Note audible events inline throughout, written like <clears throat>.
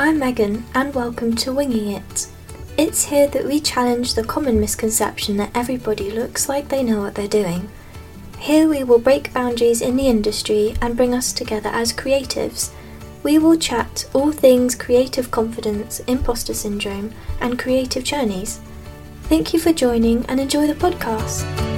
I'm Megan, and welcome to Winging It. It's here that we challenge the common misconception that everybody looks like they know what they're doing. Here we will break boundaries in the industry and bring us together as creatives. We will chat all things creative confidence, imposter syndrome, and creative journeys. Thank you for joining and enjoy the podcast.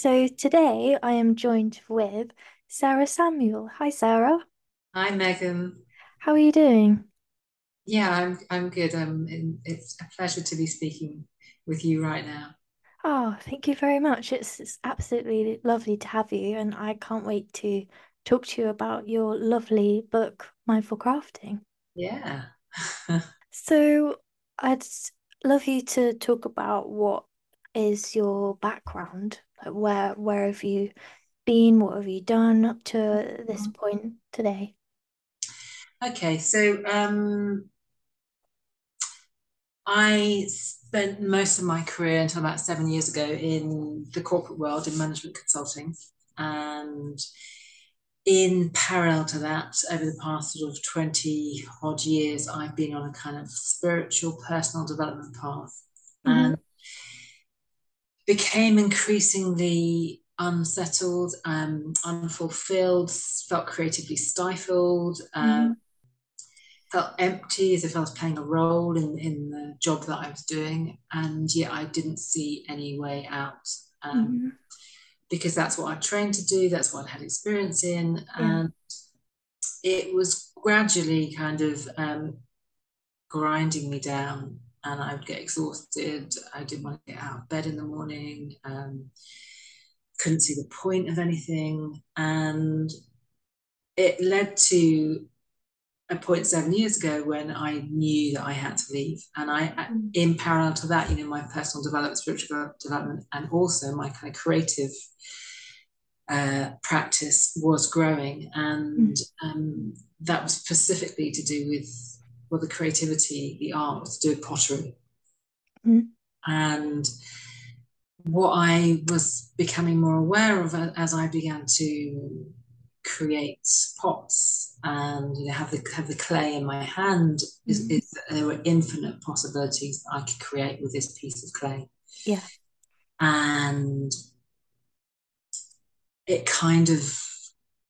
So today I am joined with Sarah Samuel. Hi, Sarah. Hi, Megan. How are you doing? Yeah, I'm I'm good. Um, it's a pleasure to be speaking with you right now. Oh, thank you very much. It's, it's absolutely lovely to have you, and I can't wait to talk to you about your lovely book, Mindful Crafting. Yeah. <laughs> So, I'd love you to talk about what is your background? Like where where have you been? What have you done up to this point today? Okay, so um, I spent most of my career until about seven years ago in the corporate world in management consulting. And in parallel to that, over the past sort of 20 odd years, I've been on a kind of spiritual personal development path hmm and became increasingly unsettled, um, unfulfilled, felt creatively stifled, um, hmm felt empty as if I was playing a role in, in the job that I was doing, and yet I didn't see any way out. Um, hmm because that's what I trained to do, that's what I had experience in, Yeah. and it was gradually kind of um, grinding me down, and I would get exhausted. I didn't want to get out of bed in the morning, um, couldn't see the point of anything, and it led to a point seven years ago when I knew that I had to leave. And I, Mm. in parallel to that, you know, my personal development, spiritual development, and also my kind of creative uh, practice was growing. And Mm. um, that was specifically to do with, well, the creativity, the art, was to do with pottery. Mm. And what I was becoming more aware of as I began to create pots and you know have the have the clay in my hand is, Mm. is that there were infinite possibilities that I could create with this piece of clay. Yeah. And it kind of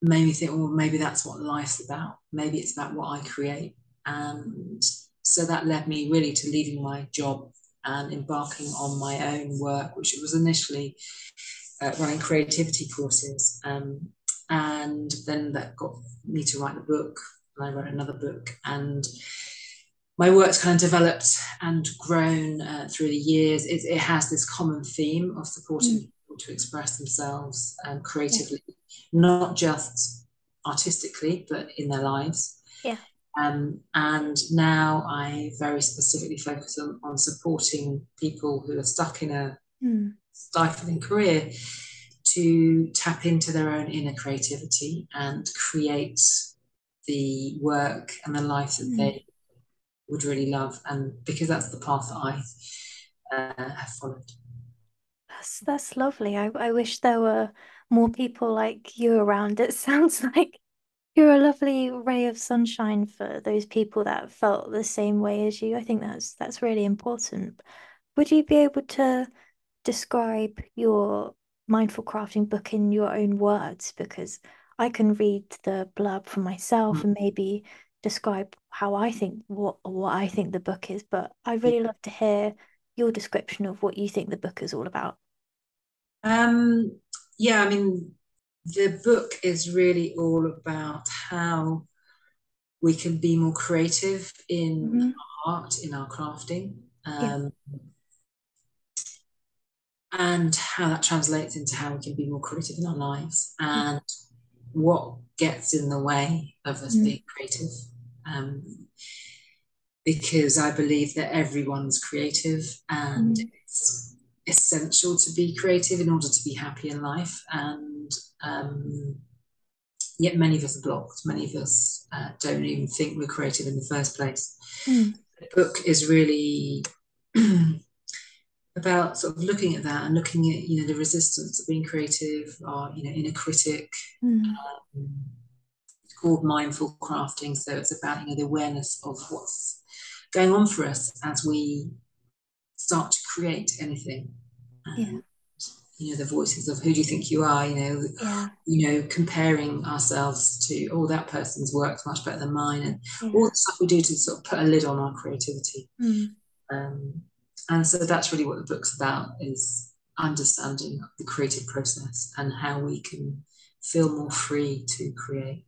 made me think, well, maybe that's what life's about. Maybe it's about what I create. And so that led me really to leaving my job and embarking on my own work, which was initially uh, running creativity courses. Um, and then that got me to write the book, and I wrote another book. And my work's kind of developed and grown uh, through the years. It, it, has this common theme of supporting Mm. people to express themselves um, Yeah. creatively, not just artistically, but in their lives. Yeah. Um, and now I very specifically focus on, on supporting people who are stuck in a Mm. stifling career to tap into their own inner creativity and create the work and the life that Mm. they would really love. And because that's the path that I uh, have followed. That's that's lovely. I I wish there were more people like you around. It <laughs> sounds like you're a lovely ray of sunshine for those people that felt the same way as you. I think that's that's really important. Would you be able to describe your mindful crafting book in your own words? Because I can read the blurb for myself Mm. and maybe describe how I think what what I think the book is, but I'd Yeah. really love to hear your description of what you think the book is all about. Um, yeah, I mean, the book is really all about how we can be more creative in hmm our art, in our crafting, Yeah. um, and how that translates into how we can be more creative in our lives Yeah. and what gets in the way of us Mm. being creative. Um, because I believe that everyone's creative and Mm. it's essential to be creative in order to be happy in life. And um, yet many of us are blocked. Many of us uh, don't even think we're creative in the first place. Mm. The book is really <clears throat> about sort of looking at that and looking at you know the resistance of being creative or you know inner critic. Mm. Um, it's called mindful crafting, so it's about you know the awareness of what's going on for us as we start to create anything. Yeah. You know the voices of who do you think you are you know yeah. you know comparing ourselves to oh that person's worked much better than mine and yeah. all the stuff we do to sort of put a lid on our creativity mm. um, and so that's really what the book's about is understanding the creative process and how we can feel more free to create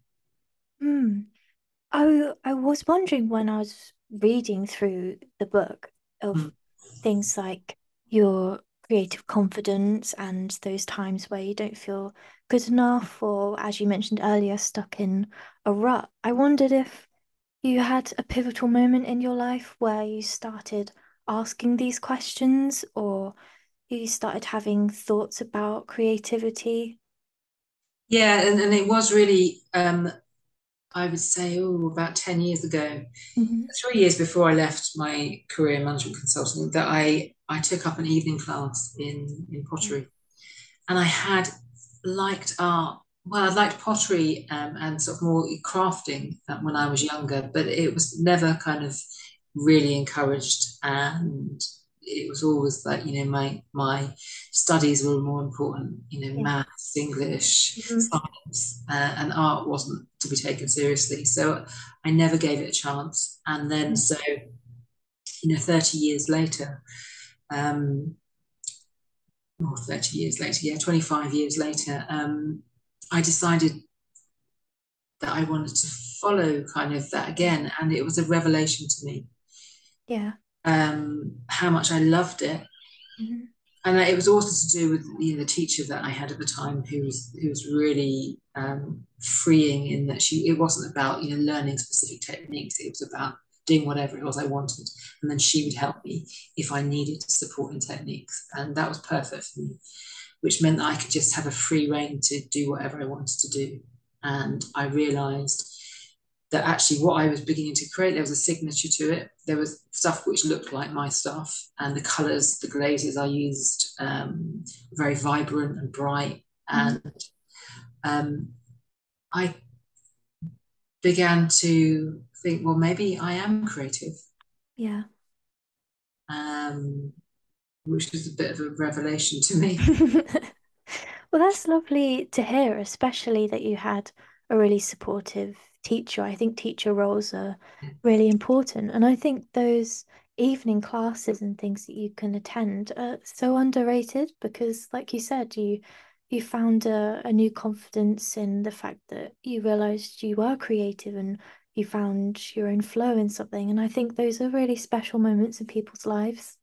mm. I, I was wondering when I was reading through the book of mm. things like your creative confidence and those times where you don't feel good enough or as you mentioned earlier stuck in a rut i wondered if you had a pivotal moment in your life where you started asking these questions or you started having thoughts about creativity yeah and, and it was really um I would say, oh, about 10 years ago, mm-hmm. three years before I left my career management consulting, that I I took up an evening class in, in pottery. And I had liked art. Well, I'd liked pottery um, and sort of more crafting when I was younger, but it was never kind of really encouraged. And it was always like, you know, my my studies were more important, you know, yeah. maths, English, mm-hmm. science, uh, and art wasn't to be taken seriously. So I never gave it a chance. And then, mm-hmm. so, you know, 30 years later, um, or 30 years later, yeah, 25 years later, um, I decided that I wanted to follow kind of that again. And it was a revelation to me. Yeah. Um, how much I loved it. Mm-hmm. And it was also to do with you know, the teacher that I had at the time, who was who was really um, freeing in that she. It wasn't about you know learning specific techniques. It was about doing whatever it was I wanted. And then she would help me if I needed support in techniques. And that was perfect for me, which meant that I could just have a free reign to do whatever I wanted to do. And I realized that actually what I was beginning to create, there was a signature to it. There was stuff which looked like my stuff, and the colors, the glazes I used, um, very vibrant and bright. And um, I began to think, well, maybe I am creative. Yeah. Um, which was a bit of a revelation to me. <laughs> well, that's lovely to hear, especially that you had a really supportive teacher. I think teacher roles are really important. And I think those evening classes and things that you can attend are so underrated because, like you said, you you found a, a new confidence in the fact that you realized you were creative and you found your own flow in something. And I think those are really special moments in people's lives.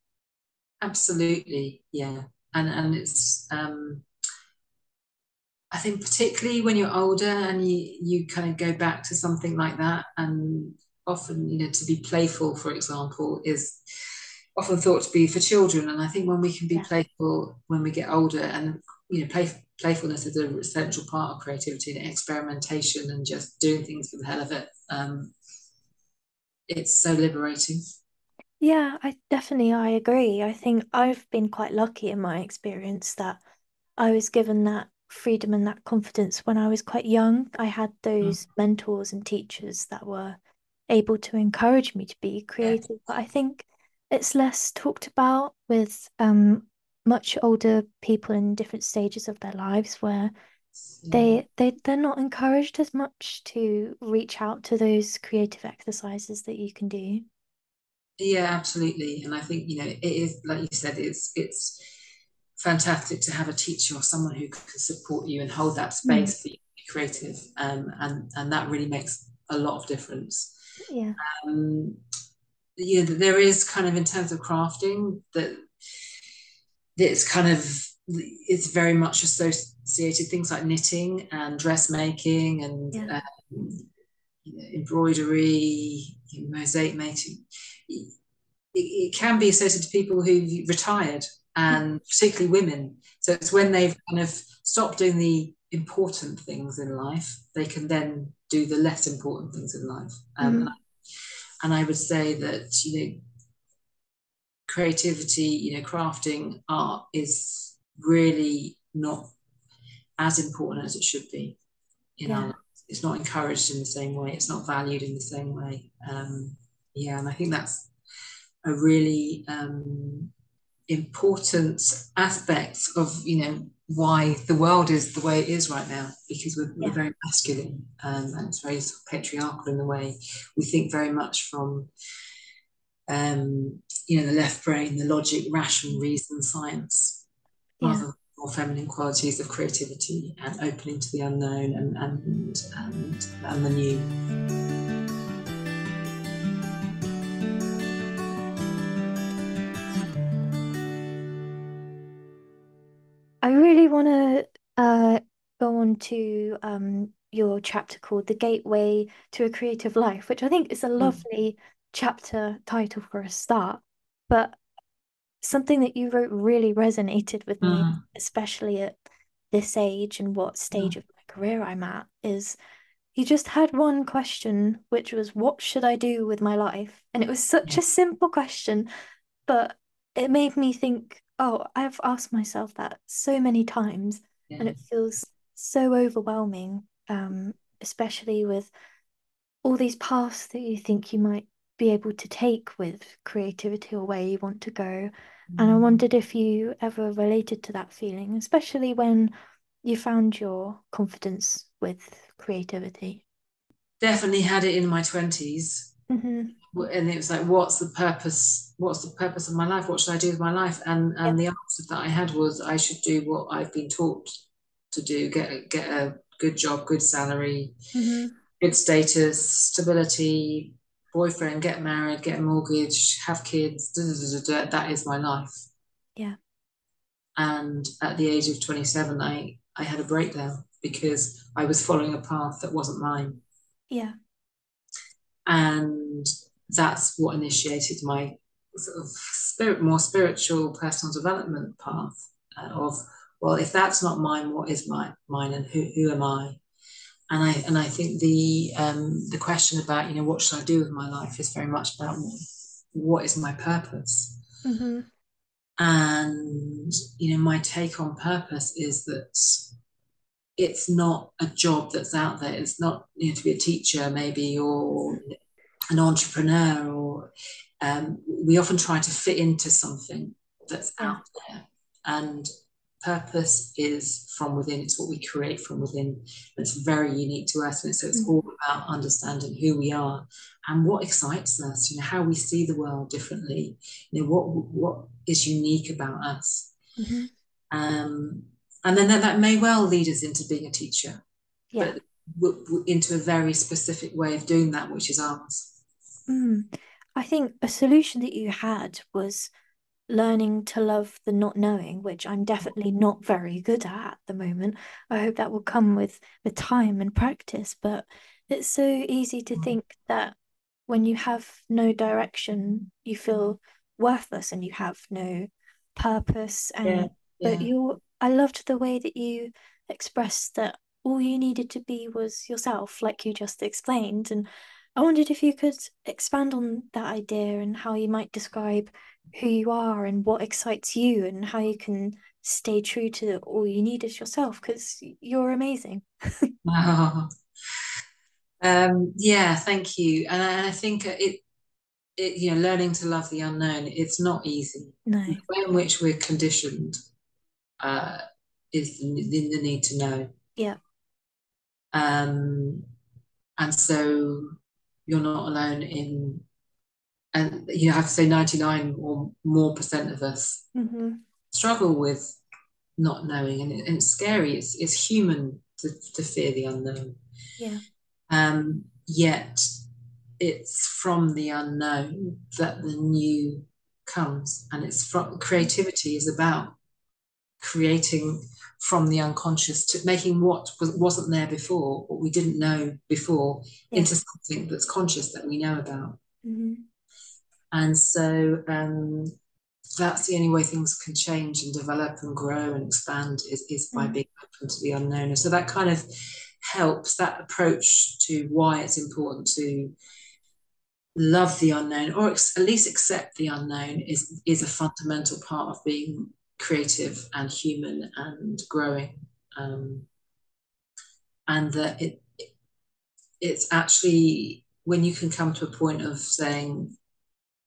Absolutely, yeah. And and it's um I think particularly when you're older and you you kind of go back to something like that and often, you know, to be playful, for example, is often thought to be for children. And I think when we can be yeah. playful when we get older and you know, play, playfulness is a central part of creativity and experimentation and just doing things for the hell of it. Um, it's so liberating. Yeah, I definitely I agree. I think I've been quite lucky in my experience that I was given that freedom and that confidence when I was quite young. I had those mm. mentors and teachers that were able to encourage me to be creative. But I think it's less talked about with um much older people in different stages of their lives where yeah. they they they're not encouraged as much to reach out to those creative exercises that you can do. Yeah, absolutely. And I think, you know, it is like you said, it's it's fantastic to have a teacher or someone who can support you and hold that space mm. for you to be creative. Um, and and that really makes a lot of difference. Yeah. Um, yeah, there is kind of in terms of crafting that it's kind of it's very much associated things like knitting and dressmaking and yeah. um, you know, embroidery, mosaic making. It, it, can be associated to people who've retired and particularly women. So it's when they've kind of stopped doing the important things in life, they can then do the less important things in life. Um, Mm-hmm. and I would say that you know creativity, you know, crafting art is really not as important as it should be in our Yeah. It's not encouraged in the same way. It's not valued in the same way. Um, yeah, and I think that's a really um, important aspect of you know why the world is the way it is right now because we're, we're very masculine um, and it's very sort of patriarchal in the way we think very much from um, you know the left brain the logic rational reason science rather Yeah. than more feminine qualities of creativity and opening to the unknown and and and, and the new I really want to uh, go on to um, your chapter called The Gateway to a Creative Life, which I think is a Mm, lovely chapter title for a start. But something that you wrote really resonated with me, mm, especially at this age and what stage mm, of my career I'm at, is you just had one question, which was, What should I do with my life? And it was such yeah, a simple question, but it made me think, oh, I've asked myself that so many times, yeah. and it feels so overwhelming, um, especially with all these paths that you think you might be able to take with creativity or where you want to go. And I Mm. wondered if you ever related to that feeling, especially when you found your confidence with creativity. definitely had it in my 20s hmm and it was like what's the purpose what's the purpose of my life what should i do with my life and and the answer that i had was i should do what i've been taught to do get a, get a good job good salary hmm good status stability boyfriend get married get a mortgage have kids da, da, da, that is my life Yeah. and at the age of 27 i i had a breakdown because i was following a path that wasn't mine Yeah. and that's what initiated my sort of spirit, more spiritual personal development path uh, of well, if that's not mine, what is my mine, and who who am I? And I and I think the um, the question about you know what should I do with my life is very much about what is my purpose. hmm And you know my take on purpose is that it's not a job that's out there. It's not you know to be a teacher maybe or an entrepreneur or um, we often try to fit into something that's out there and purpose is from within it's what we create from within it's very unique to us and so it's Mhm. all about understanding who we are and what excites us you know how we see the world differently you know what what is unique about us hmm um, and then that, that may well lead us into being a teacher Yeah. but w- w- into a very specific way of doing that which is ours Mm. I think a solution that you had was learning to love the not knowing, which I'm definitely not very good at at the moment. I hope that will come with with time and practice, but it's so easy to mm. think that when you have no direction, you feel worthless and you have no purpose. yeah And but you, I loved the way that you expressed that all you needed to be was yourself, like you just explained. And I wondered if you could expand on that idea and how you might describe who you are and what excites you and how you can stay true to all you need is yourself because you're amazing. <laughs> Oh, um, yeah, thank you. And I, and I think it, it, you know, learning to love the unknown, it's not easy. No. The way in which we're conditioned uh, is the, the, the need to know. Yeah. Um, and so you're not alone in, and you have to say 99 or more percent of us hmm struggle with not knowing, and, it, and it's scary. It's, it's human to, to fear the unknown. Yeah. Um, yet it's from the unknown that the new comes, and it's from creativity is about creating from the unconscious to making what was, wasn't there before, what we didn't know before, Yeah. into something that's conscious that we know about. hmm And so, um, that's the only way things can change and develop and grow and expand is, is by mm. being open to the unknown. And so that kind of helps that approach to why it's important to love the unknown or at least accept the unknown is is a fundamental part of being creative and human and growing um, and that it it's actually when you can come to a point of saying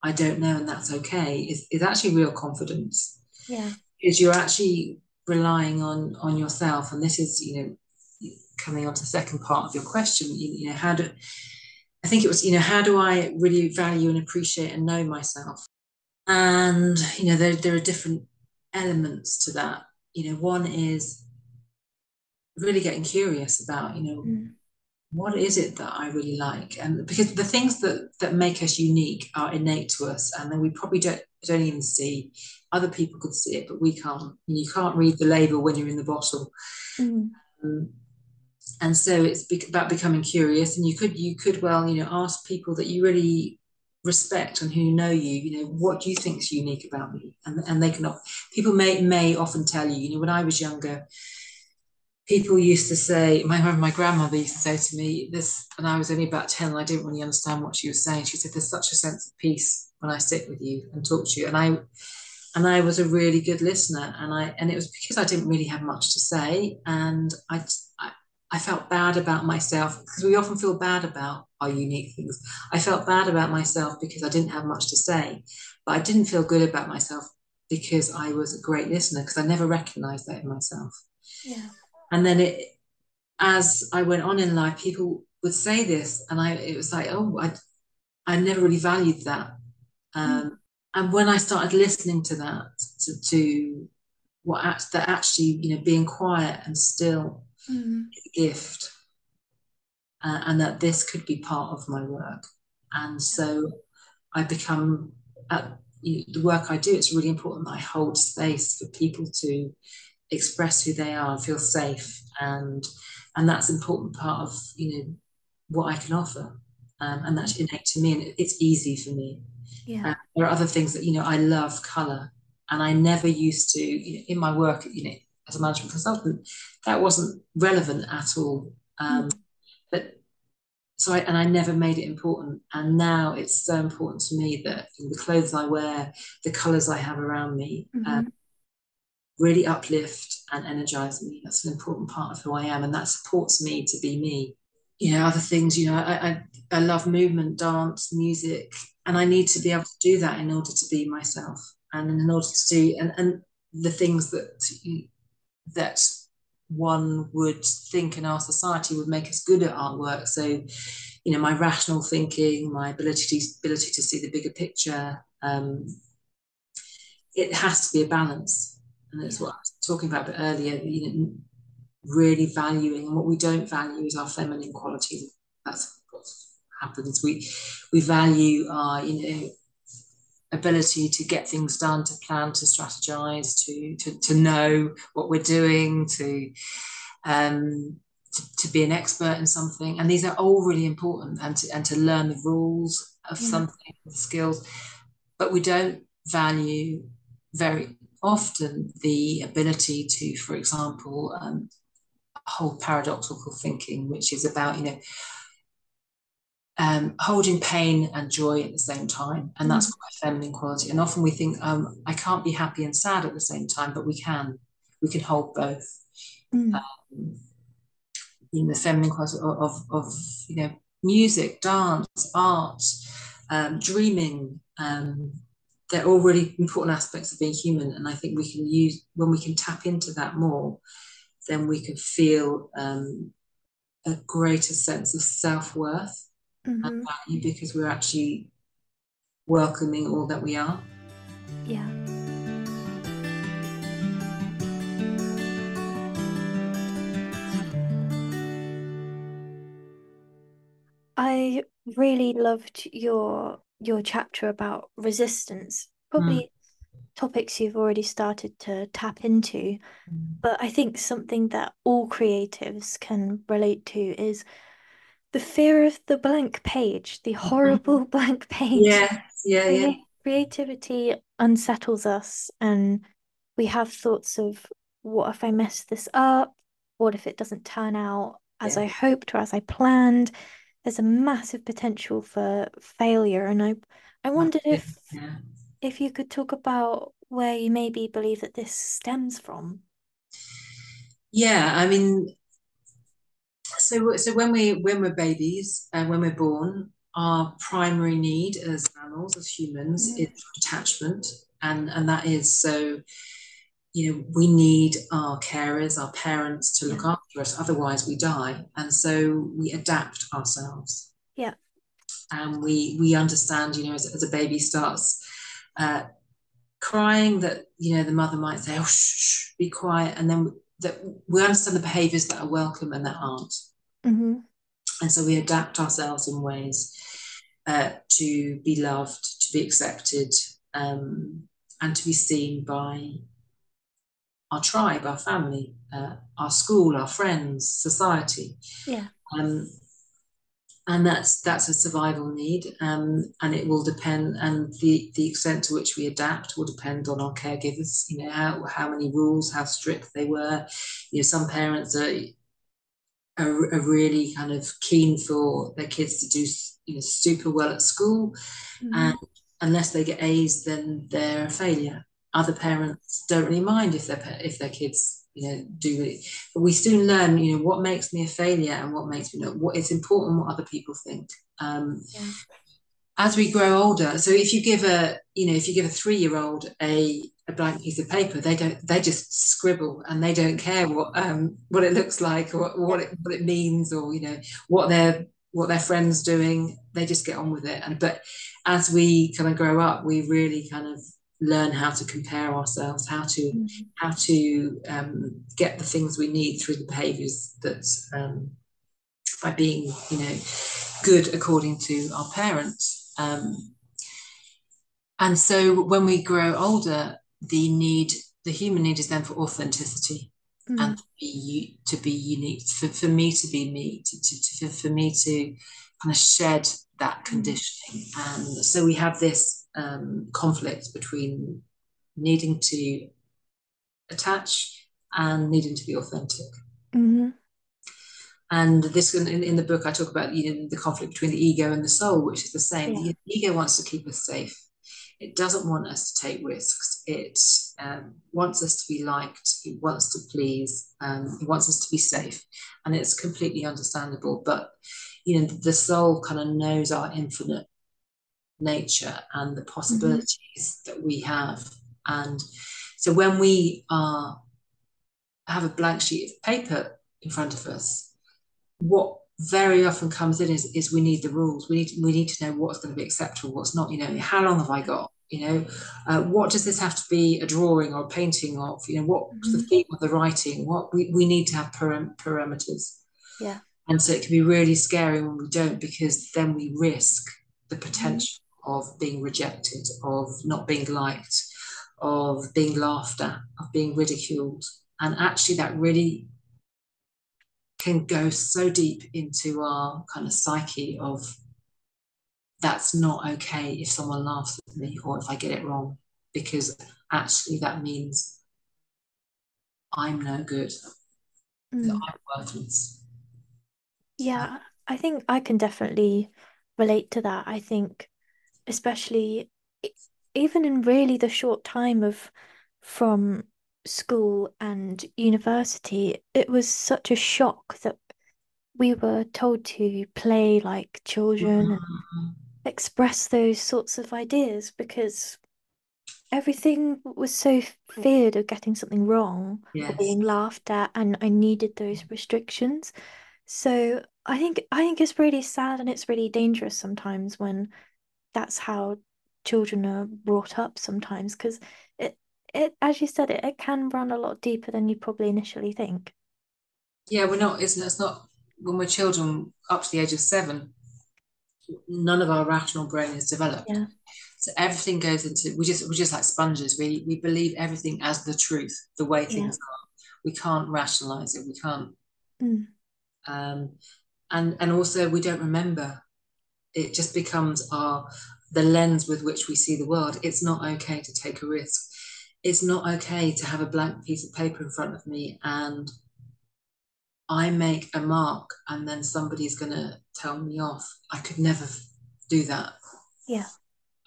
I don't know, and that's okay, is, is actually real confidence. Yeah. Because you're actually relying on on yourself. And this is, you know, coming on to the second part of your question, you, you know, how do I think it was, you know, how do I really value and appreciate and know myself? And, you know, there, there are different elements to that. You know, one is really getting curious about, you know, mm what is it that I really like? And because the things that that make us unique are innate to us, and then we probably don't don't even see. Other people could see it, but we can't. You can't read the label when you're in the bottle. Mm. Um, and so it's about becoming curious, and you could you could well you know ask people that you really respect and who know you you know what do you think is unique about me and, and they can people may may often tell you you know when i was younger people used to say, my my grandmother used to say to me this, and I was only about 10 and I didn't really understand what she was saying. She said, There's such a sense of peace when I sit with you and talk to you. And I and I was a really good listener. And I and it was because I didn't really have much to say. And I I, I felt bad about myself because we often feel bad about our unique things. I felt bad about myself because I didn't have much to say, but I didn't feel good about myself because I was a great listener because I never recognized that in myself. Yeah and then it as I went on in life, people would say this, and I it was like, oh, I I never really valued that. Um. And when I started listening to that, to, to what act, that actually, you know, being quiet and still mm. gift, uh, and that this could be part of my work. And so I become at you know, the work I do. It's really important that I hold space for people to express who they are and feel safe. And and that's an important part of you know what I can offer. Um, and that's innate to me and it's easy for me. Yeah. Uh, there are other things that you know I love color. And I never used to you know, in my work you know as a management consultant that wasn't relevant at all. Um, mm. but so I, and I never made it important. And now it's so important to me that the clothes I wear the colors I have around me mm-hmm. Really uplift and energize me. That's an important part of who I am, and that supports me to be me. You know, other things, you know, I, I, I love movement, dance, music, and I need to be able to do that in order to be myself and in order to do and, and the things that that one would think in our society would make us good at artwork. So, you know, my rational thinking, my ability to, ability to see the bigger picture, um, it has to be a balance and that's what I was talking about a bit earlier. You know, really valuing and what we don't value is our feminine quality. That's what happens. We we value our you know ability to get things done, to plan, to strategize, to to, to know what we're doing, to um, to, to, be an expert in something. And these are all really important and to, and to learn the rules of yeah. something, the skills. But we don't value very often the ability to, for example, um, hold paradoxical thinking, which is about, you know, um, holding pain and joy at the same time. And that's mm. quite feminine quality. And often we think, um, I can't be happy and sad at the same time, but we can. We can hold both. Mm. Um, in the feminine quality of, of, of, you know, music, dance, art, um, dreaming, um, they're all really important aspects of being human. And I think we can use, when we can tap into that more, then we can feel um, a greater sense of self worth mm-hmm. and value because we're actually welcoming all that we are. Yeah. I really loved your your chapter about resistance, probably mm. topics you've already started to tap into. Mm. But I think something that all creatives can relate to is the fear of the blank page, the mm-hmm. horrible <laughs> blank page. Yeah, yeah, yeah. creativity unsettles us and we have thoughts of what if I mess this up? What if it doesn't turn out as Yeah. I hoped or as I planned? There's a massive potential for failure. And I I wondered if Yeah. if you could talk about where you maybe believe that this stems from. Yeah, I mean, so so when we when we're babies and when we're born, our primary need as mammals, as humans, is Mm, attachment, and and that is so you know we need our carers, our parents to look after us, otherwise we die, and so we adapt ourselves, Yeah. and we we understand, you know, as, as a baby starts uh, crying, that you know the mother might say, "Oh, shh, shh, be quiet," and then that we understand the behaviours that are welcome and that aren't. hmm And so we adapt ourselves in ways uh, to be loved, to be accepted, um, and to be seen by our tribe, our family, uh, our school, our friends, society. Yeah. Um, and that's that's a survival need, um, and it will depend, and the the extent to which we adapt will depend on our caregivers. You know how how many rules, how strict they were. You know, some parents are are, are really kind of keen for their kids to do you know super well at school, and hmm unless they get A's, then they're a failure. Other parents don't really mind if their if their kids you know do it, but we soon learn you know what makes me a failure and what makes me not. What it's important what other people think. Um, Yeah. as we grow older, so if you give a you know if you give a three year old a a blank piece of paper, they don't they just scribble and they don't care what um what it looks like or what it what it means or you know what their what their friends doing. They just get on with it. And but as we kind of grow up, we really kind of learn how to compare ourselves, how to Mm. how to um, get the things we need through the behaviours that um, by being you know good according to our parents. Um, and so when we grow older, the need, the human need is then for authenticity and Mm. to be to be unique, for, for me to be me, to, to, to, for me to kind of shed that Mm. conditioning. And so we have this um, conflict between needing to attach and needing to be authentic. hmm And this in, in the book, I talk about you know the conflict between the ego and the soul, which is the same. Yeah. The ego wants to keep us safe. It doesn't want us to take risks. It um, wants us to be liked. It wants to please. Um, it wants us to be safe, and it's completely understandable. But you know, the soul kind of knows our infinite nature and the hmm possibilities that we have. And so when we are have a blank sheet of paper in front of us, what very often comes in is, is we need the rules. We need we need to know what's going to be acceptable, what's not. You know, how long have I got? You know, uh, what does this have to be a drawing or a painting of? You know, what's the hmm theme of the writing? What we, we need to have param- parameters. Yeah. And so it can be really scary when we don't, because then we risk the potential of being rejected, of not being liked, of being laughed at, of being ridiculed. And actually, that really can go so deep into our kind of psyche of that's not okay if someone laughs at me or if I get it wrong, because actually that means I'm no good, Mm. I'm worthless. Yeah, I think I can definitely relate to that. I think, especially even in really the short time of from school and university, it was such a shock that we were told to play like children and Mhm. express those sorts of ideas because everything was so feared of getting something wrong or Yes. being laughed at, and I needed those restrictions. So I think I think it's really sad and it's really dangerous sometimes when that's how children are brought up sometimes because it it as you said it it can run a lot deeper than you probably initially think. Yeah, we're not, isn't it? It's not when we're children up to the age of seven, none of our rational brain is developed. Yeah. So everything goes into we just we're just like sponges. We we believe everything as the truth, the way Yeah. things are. We can't rationalize it. We can't Mm. um and and also we don't remember. It just becomes our the lens with which we see the world. It's not okay to take a risk. It's not okay to have a blank piece of paper in front of me and I make a mark and then somebody's going to tell me off. I could never do that. Yeah.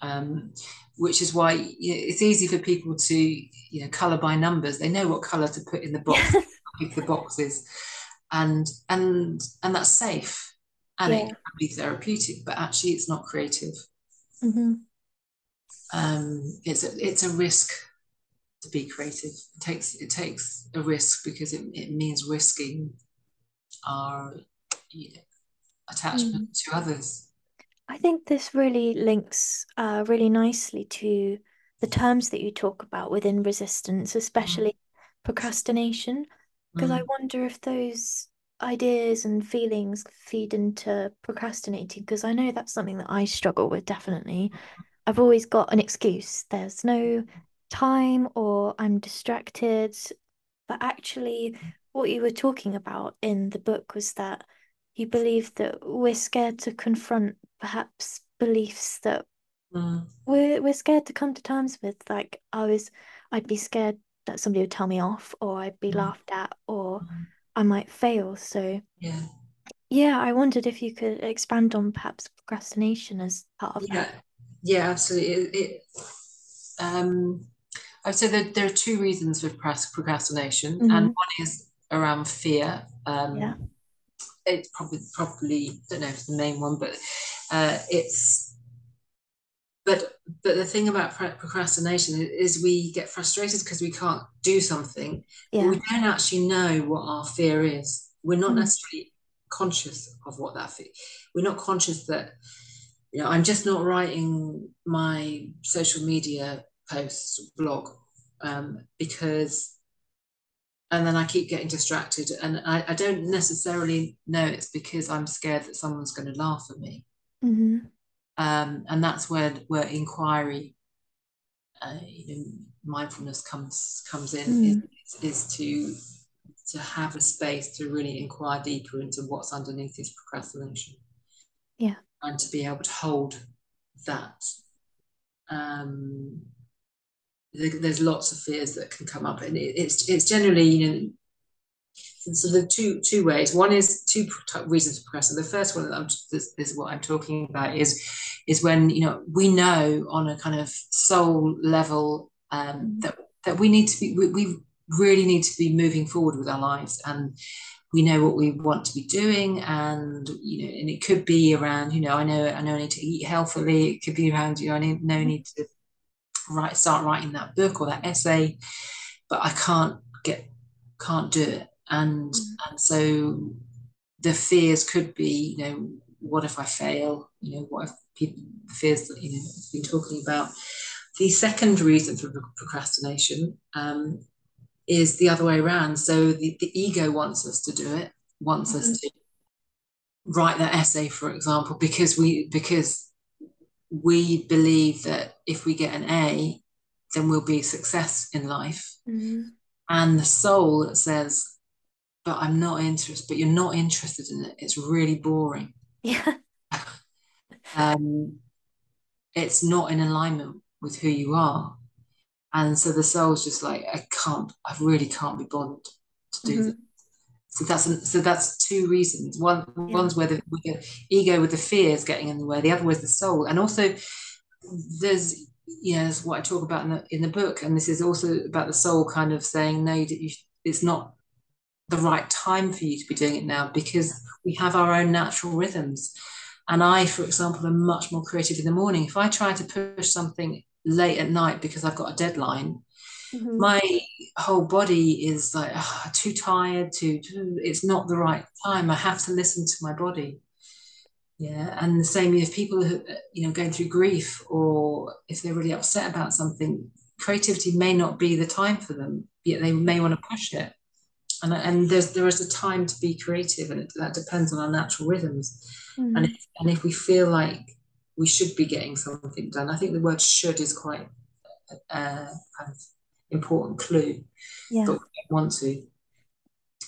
Um, which is why you know, it's easy for people to you know color by numbers. They know what color to put in the box, <laughs> pick the boxes, and and and that's safe and yeah. it can be therapeutic, but actually it's not creative. Mm-hmm. Um, it's a, it's a risk to be creative. It takes it takes a risk because it, it means risking our you know, attachment mm. to others. I think this really links uh, really nicely to the terms that you talk about within resistance, especially mm. procrastination, because mm. I wonder if those ideas and feelings feed into procrastinating, because I know that's something that I struggle with definitely. I've always got an excuse. There's no time or I'm distracted. But actually, what you were talking about in the book was that you believe that we're scared to confront perhaps beliefs that mm. we're we're scared to come to terms with. Like I was, I'd be scared that somebody would tell me off, or I'd be mm. laughed at, or mm. I might fail. So yeah, yeah. I wondered if you could expand on perhaps procrastination as part of yeah. that. Yeah, absolutely. It, it um, I'd say that there are two reasons for procrastination, mm-hmm. and one is around fear. Um, yeah it's probably probably don't know if it's the main one, but uh, it's but but the thing about procrastination is we get frustrated because we can't do something yeah. we don't actually know what our fear is we're not mm. necessarily conscious of what that fear we're not conscious that you know i'm just not writing my social media posts blog um, because and then I keep getting distracted. And I, I don't necessarily know it's because I'm scared that someone's going to laugh at me. Mm-hmm. Um, and that's where where inquiry, uh, you know, mindfulness comes comes in mm. is, is to to have a space to really inquire deeper into what's underneath this procrastination. Yeah, and to be able to hold that. Um, there's lots of fears that can come up, and it's it's generally you know so the two two ways. One is two reasons for procrastinate. The first one that I'm this, is what I'm talking about is is when you know we know on a kind of soul level um, that that we need to be we, we really need to be moving forward with our lives and we know what we want to be doing and you know and it could be around you know i know i know i need to eat healthily it could be around you know i need, I need to write start writing that book or that essay but i can't get can't do it and mm. and so the fears could be you know what if i fail you know what if people fears that you know been talking about the second reason for procrastination um, is the other way around so the, the ego wants us to do it wants mm-hmm. us to write that essay for example because we because we believe that if we get an A, then we'll be a success in life. Mm-hmm. And the soul that says, but I'm not interested, but you're not interested in it. It's really boring. Yeah. <laughs> um, it's not in alignment with who you are. And so the soul's just like, I can't, I really can't be bothered to do mm-hmm. So that's so that's two reasons. One yeah. one's where the, the ego with the fear is getting in the way. The other was the soul, and also there's you know what I talk about in the in the book, and this is also about the soul kind of saying no, you, it's not the right time for you to be doing it now because we have our own natural rhythms. And I, for example, am much more creative in the morning. If I try to push something late at night because I've got a deadline, mm-hmm. my whole body is like oh, too tired to it's not the right time i have to listen to my body yeah and the same if people who you know going through grief or if they're really upset about something creativity may not be the time for them yet they may want to push it and, and there's there is a time to be creative and it, that depends on our natural rhythms mm-hmm. and, if, and if we feel like we should be getting something done i think the word should is quite uh, kind of important clue, yeah. but we don't want to,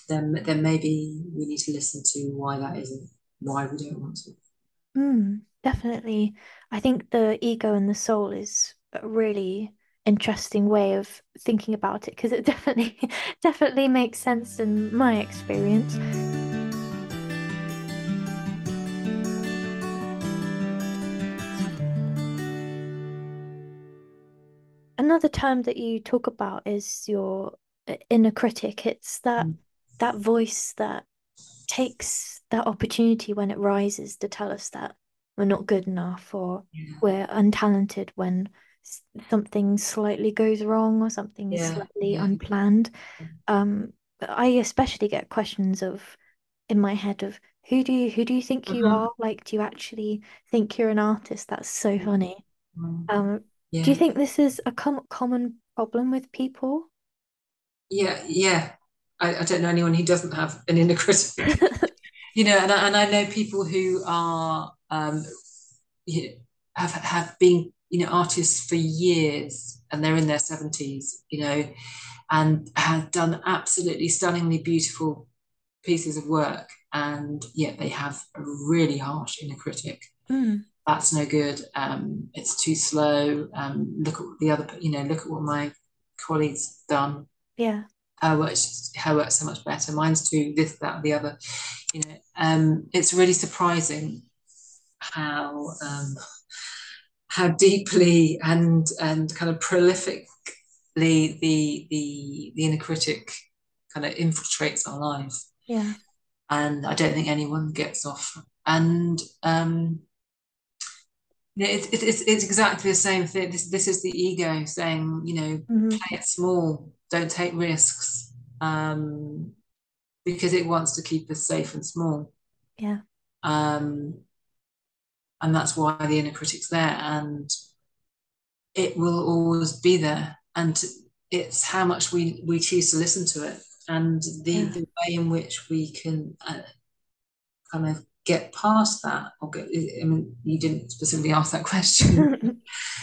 then then maybe we need to listen to why that isn't, why we don't want to. Mm. definitely. I think the ego and the soul is really interesting way of thinking about it because it <laughs> definitely definitely makes sense in my experience. Another term that you talk about is your uh, inner critic. It's that Mm. that voice that takes that opportunity when it rises to tell us that we're not good enough or Yeah, we're untalented when something slightly goes wrong or something is yeah, slightly yeah. unplanned. Um, I especially get questions of in my head of who do you who do you think you Mhm. are? Like, do you actually think you're an artist? That's so funny. Mm. Um, do you think this is a com common problem with people? yeah, yeah. I, I don't know anyone who doesn't have an inner critic, <laughs> you know, and I, and I know people who are um, you know, have have been you know artists for years and they're in their 70s you know and have done absolutely stunningly beautiful pieces of work and yet they have a really harsh inner critic. Mm, that's no good. Um, it's too slow. Um, look at the other you know look at what my colleagues done. Yeah. her work's her work's so much better. Mine's too this that the other. You know um, it's really surprising how um, how deeply and and kind of prolifically the the the inner critic kind of infiltrates our lives, Yeah. and I don't think anyone gets off. And um, you know, it, it, it's it's exactly the same thing. This this is the ego saying, you know, hmm play it small, don't take risks, um, because it wants to keep us safe and small. Yeah. Um, and that's why the inner critic's there, and it will always be there. And it's how much we, we choose to listen to it and the, Yeah. the way in which we can uh, kind of get past that. Or get, I mean, you didn't specifically ask that question,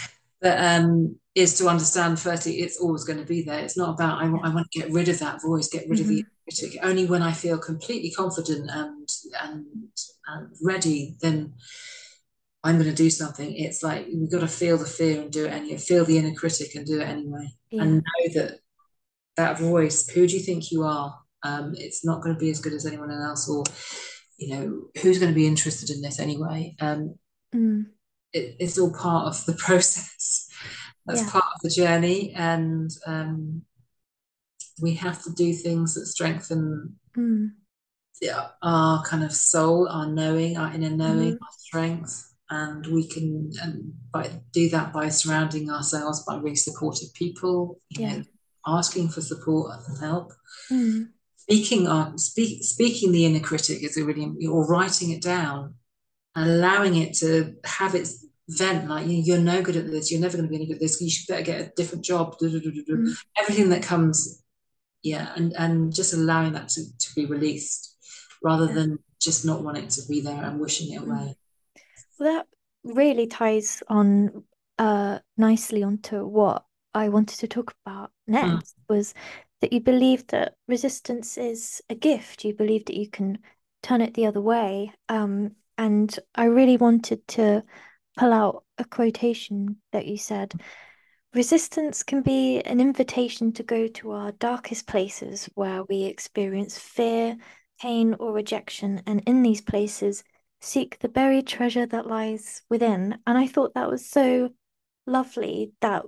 <laughs> but um, is to understand firstly, it's always going to be there. It's not about, I. I want to get rid of that voice, get rid of the hmm critic. Only when I feel completely confident and, and, and ready, then I'm going to do something. It's like we've got to feel the fear and do it, you feel the inner critic and do it anyway, and know that that voice. Who do you think you are? Um, it's not going to be as good as anyone else, or you know, who's going to be interested in this anyway? Um, Mm. it, it's all part of the <laughs> process. That's Yeah. part of the journey, and um, we have to do things that strengthen Mm. yeah, our kind of soul, our knowing, our inner knowing, hmm our strength. And we can and by, do that by surrounding ourselves by really supportive people, you Yeah. know, asking for support and help. Mm. Speaking on speak, speaking the inner critic is a really or writing it down and allowing it to have its vent like you, are no good at this, you're never going to be any good at this, you should better get a different job. Mm. Everything that comes yeah, and and just allowing that to, to be released rather Yeah. than just not wanting to be there and wishing it away. Well, that really ties on uh nicely onto what I wanted to talk about Mm. next was that you believe that resistance is a gift. You believe that you can turn it the other way. Um, and I really wanted to pull out a quotation that you said. Resistance can be an invitation to go to our darkest places where we experience fear, pain, or rejection, and in these places, seek the buried treasure that lies within. And I thought that was so lovely that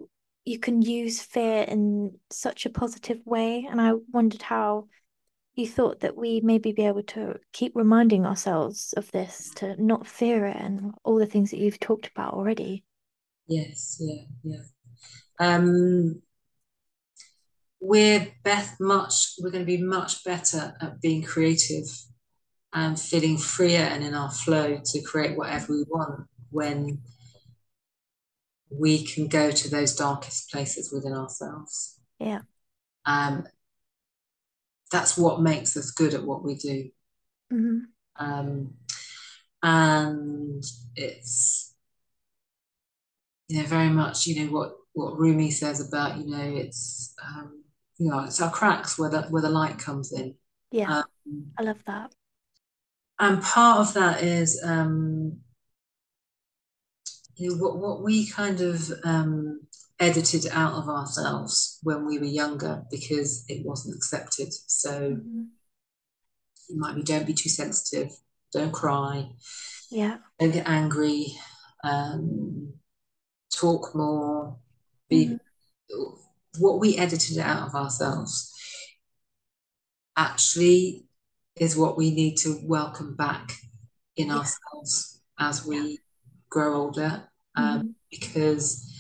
you can use fear in such a positive way. And I wondered how you thought that we maybe be able to keep reminding ourselves of this, to not fear it, and all the things that you've talked about already. Yes, yeah, yeah. Um, we're Beth much. We're going to be much better at being creative and feeling freer and in our flow to create whatever we want when we can go to those darkest places within ourselves. Yeah. Um, that's what makes us good at what we do. Mm-hmm. Um, and it's you know very much you know what what Rumi says about you know it's um, you know it's our cracks where the where the light comes in. Yeah. Um, I love that. And part of that is um, you know, what what we kind of um, edited out of ourselves when we were younger because it wasn't accepted. So Mhm. it might be don't be too sensitive, don't cry, Yeah. don't get angry, um, talk more, be what we edited out of ourselves actually is what we need to welcome back in Yeah. ourselves as Yeah. we grow older, um, Mhm. because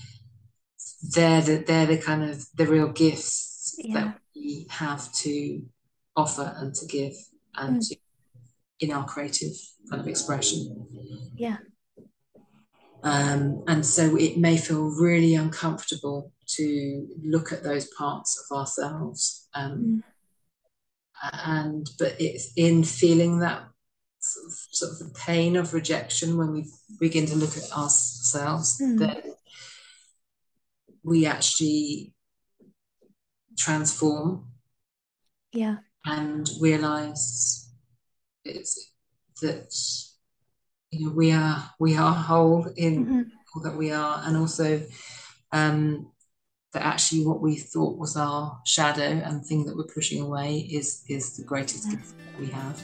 they're the, they're the kind of the real gifts Yeah. that we have to offer and to give and Mm. to in our creative kind of expression. Yeah. Um, and so it may feel really uncomfortable to look at those parts of ourselves. Um, Mm. And but it's in feeling that sort of, sort of the pain of rejection when we begin to look at ourselves Mm. that we actually transform Yeah. and realize it's that you know we are we are whole in Mhm. all that we are and also um that actually what we thought was our shadow and thing that we're pushing away is is the greatest Yeah. gift that we have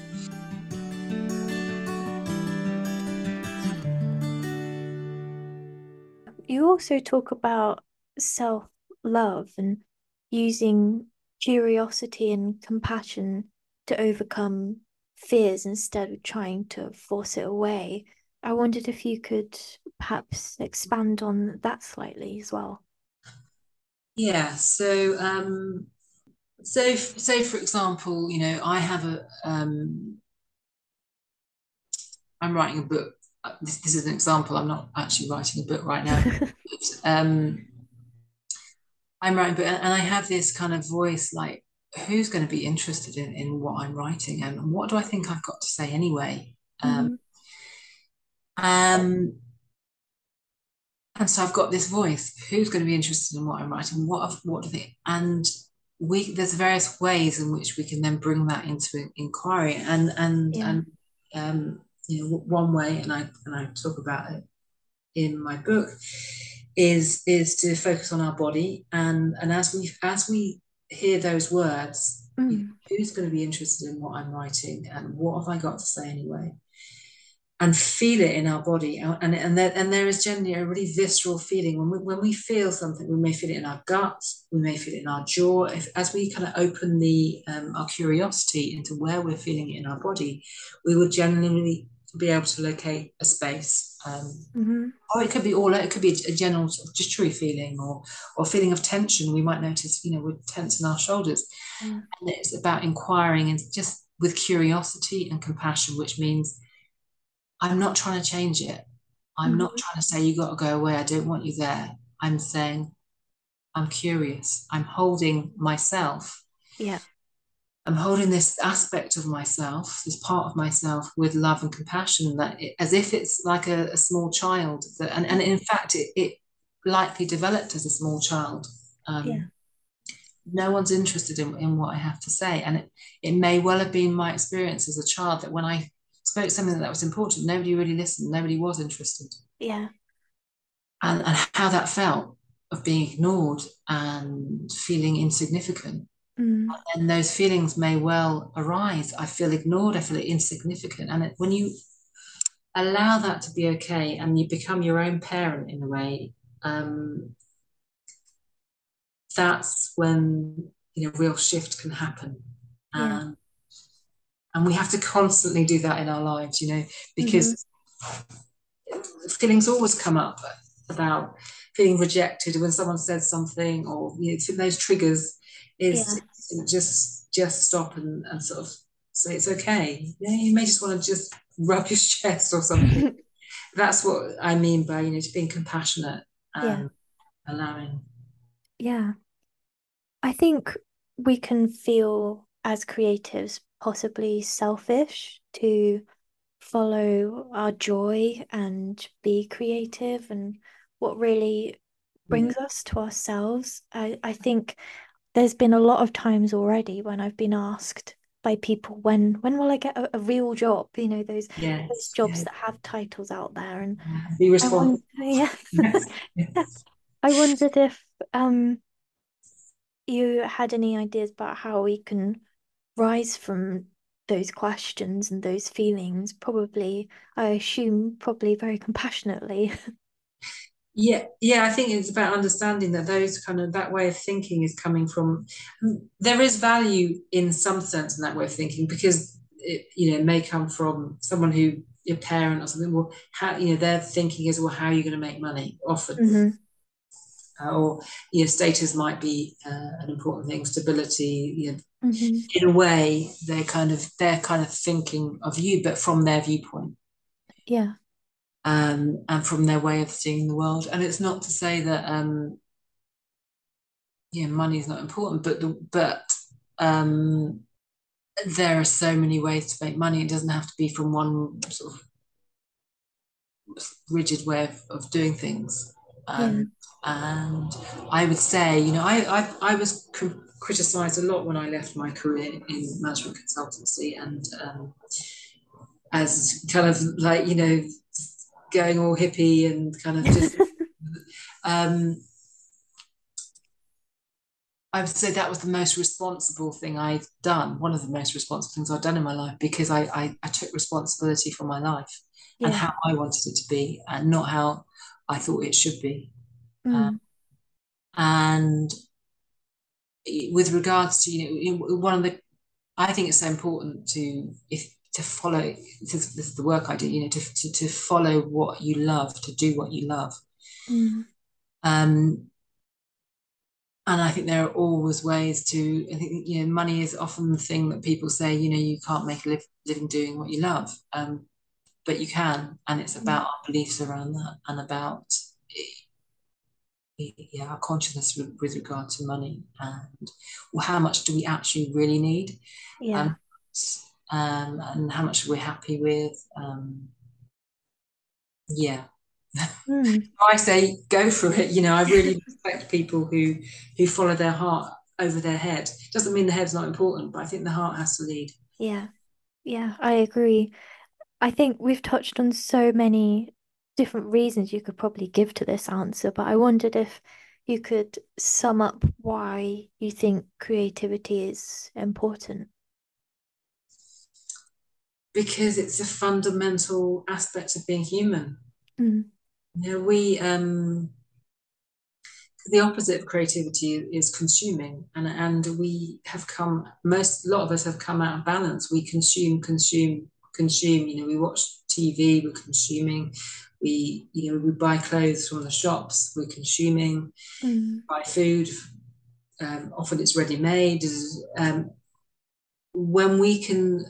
You also talk about self-love and using curiosity and compassion to overcome fears instead of trying to force it away. I wondered if you could perhaps expand on that slightly as well. Yeah so um so say for example you know i have a um i'm writing a book this, this is an example i'm not actually writing a book right now <laughs> but, um i'm writing a book and i have this kind of voice like who's going to be interested in, in what i'm writing and what do i think i've got to say anyway um Mhm. um and so I've got this voice. Who's going to be interested in what I'm writing? What have, what do they? And we there's various ways in which we can then bring that into inquiry. And and Yeah. and um, you know, one way, and I and I talk about it in my book, is is to focus on our body. And and as we as we hear those words, you know, Mm. who's going to be interested in what I'm writing, and what have I got to say anyway? And feel it in our body. And, and, there, and there is generally a really visceral feeling. When we, when we feel something, we may feel it in our gut, we may feel it in our jaw. If, as we kind of open the um, our curiosity into where we're feeling it in our body, we would generally be able to locate a space. Um, Mhm. or it could be all, it could be a general sort of jittery feeling or, or feeling of tension. We might notice, you know, we're tense in our shoulders. Yeah. And it's about inquiring and just with curiosity and compassion, which means I'm not trying to change it. I'm not Mhm. trying to say you got to go away. I don't want you there. I'm saying I'm curious. I'm holding myself. Yeah. I'm holding this aspect of myself, this part of myself, with love and compassion, that it, as if it's like a, a small child. That, and, and in fact, it, it likely developed as a small child. Um, Yeah. no one's interested in, in what I have to say. And it, it may well have been my experience as a child that when I spoke something that was important, nobody really listened, nobody was interested. Yeah. And, and how that felt of being ignored and feeling insignificant. Mm. And those feelings may well arise. I feel ignored, I feel insignificant. And it, when you allow that to be okay and you become your own parent in a way, um, that's when you know real shift can happen. Yeah. Um, and we have to constantly do that in our lives, you know, because mm-hmm. feelings always come up about feeling rejected when someone says something or you know, those triggers is Yeah. just just stop and, and sort of say it's okay. Yeah, you may just want to just rub your <laughs> chest or something. <laughs> That's what I mean by you know just being compassionate Yeah. and allowing. Yeah. I think we can feel as creatives possibly selfish to follow our joy and be creative and what really Yeah. brings us to ourselves. I, I think there's been a lot of times already when I've been asked, by people when when will I get a, a real job? You know, those those jobs yes. that have titles out there. And Be I responsible. <laughs> yeah. Yes, <laughs> yes. I wondered if um you had any ideas about how we can rise from those questions and those feelings. Probably, I assume, probably very compassionately. <laughs> Yeah, yeah, I think it's about understanding that those kind of that way of thinking is coming from there is value in some sense in that way of thinking because it, you know, may come from someone who your parent or something. Well, how you know their thinking is well, how are you going to make money? Often, hmm uh, or you know, status might be uh, an important thing. Stability, you know, hmm in a way, they're kind of they're kind of thinking of you, but from their viewpoint. Yeah. Um, and from their way of seeing the world. And it's not to say that um, yeah, money is not important, but the, but um, there are so many ways to make money. It doesn't have to be from one sort of rigid way of, of doing things. Yeah. Um, and I would say, you know, I I, I was cr- criticised a lot when I left my career in management consultancy, and um, as kind of like you know going all hippie and kind of just <laughs> um, I would say that was the most responsible thing I'd done, one of the most responsible things I'd done in my life, because I, I, I took responsibility for my life and how I wanted it to be and not how I thought it should be. Mm. and with regards to, you know, one of the, I think it's so important to, if, to follow, this is, this is the work I do, you know, to, to, to follow what you love, to do what you love. Mm. Um, and I think there are always ways to. I think you know, money is often the thing that people say. You know, you can't make a live, living doing what you love, um, but you can, and it's Mm. about our beliefs around that and about yeah our consciousness with, with regard to money and well, how much do we actually really need, Yeah. um, um, and how much are we're happy with. Um, yeah, <laughs> Mm. I say go for it. You know, I really <laughs> respect people who who follow their heart over their head. Doesn't mean the head's not important, but I think the heart has to lead. Yeah. Yeah. I agree. I think we've touched on so many different reasons you could probably give to this answer, but I wondered if you could sum up why you think creativity is important. Because it's a fundamental aspect of being human. Mm. You know, we um the opposite of creativity is consuming and and we have come most a lot of us have come out of balance. We consume, consume, consume. You know, we watch TV, we're consuming. We, you know, we buy clothes from the shops, we're consuming, Mm. buy food, um, often it's ready made. Um, when we can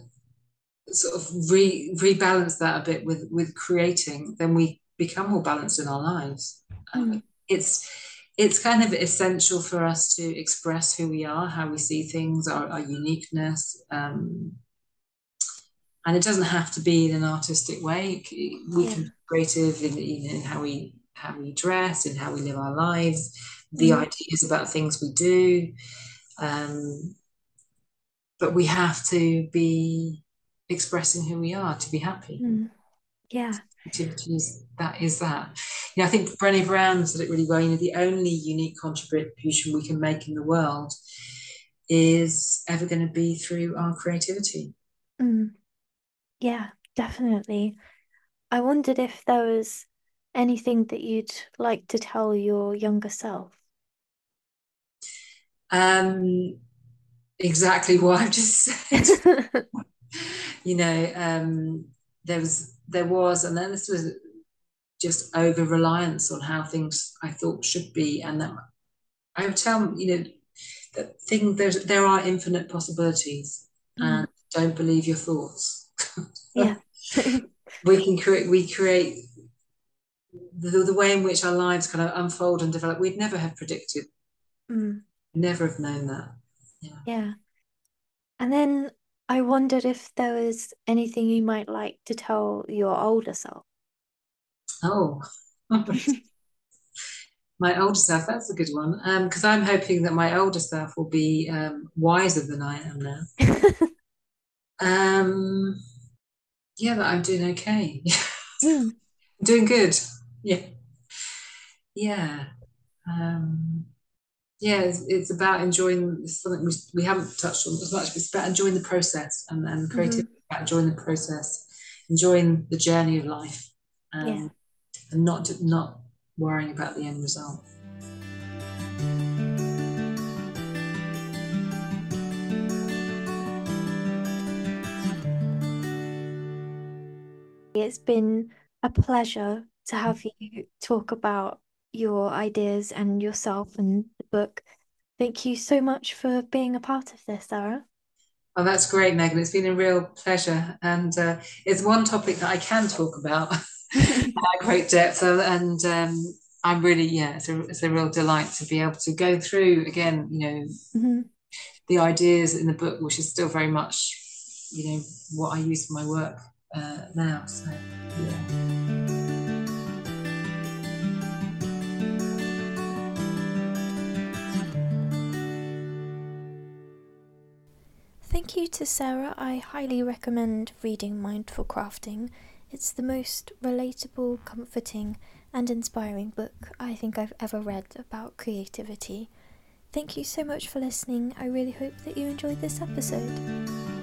sort of re- rebalance that a bit with with creating, then we become more balanced in our lives. Mm. it's it's kind of essential for us to express who we are, how we see things, our, our uniqueness. Um, and it doesn't have to be in an artistic way. We Yeah. can creative in, in how we how we dress, in how we live our lives, the Mm. ideas about things we do. Um, but we have to be expressing who we are to be happy. Mm. Yeah. Activities that is that. You know, I think Brené Brown said it really well. You know, the only unique contribution we can make in the world is ever going to be through our creativity. Mm. Yeah, definitely. I wondered if there was anything that you'd like to tell your younger self. Um, exactly what I've just said. <laughs> you know, um, there was there was, and then this was just over reliance on how things I thought should be, and that I would tell you know that thing there's there are infinite possibilities, Mm. and don't believe your thoughts. Yeah. <laughs> <laughs> we can create we create the, the way in which our lives kind of unfold and develop. We'd never have predicted, Mm. never have known that. Yeah. Yeah. And then I wondered if there was anything you might like to tell your older self. Oh. <laughs> my older self, that's a good one. Um, because I'm hoping that my older self will be um, wiser than I am now. <laughs> Um, yeah, that I'm doing okay. <laughs> Mm. doing good. Yeah. Yeah. Um, yeah, it's, it's about enjoying something we, we haven't touched on as much, but it's about enjoying the process and, and creative hmm about enjoying the process, enjoying the journey of life, Yeah. um, and not not worrying about the end result. It's been a pleasure to have you talk about your ideas and yourself and the book. Thank you so much for being a part of this, Sarah. Oh, that's great, Megan. It's been a real pleasure, and uh, it's one topic that I can talk about <laughs> at great depth, and um, I'm really, yeah, it's a, it's a real delight to be able to go through again, you know, Mhm. the ideas in the book, which is still very much, you know, what I use for my work uh, now. So, yeah. Thank you to Sarah. I highly recommend reading Mindful Crafting. It's the most relatable, comforting, and inspiring book I think I've ever read about creativity. Thank you so much for listening. I really hope that you enjoyed this episode.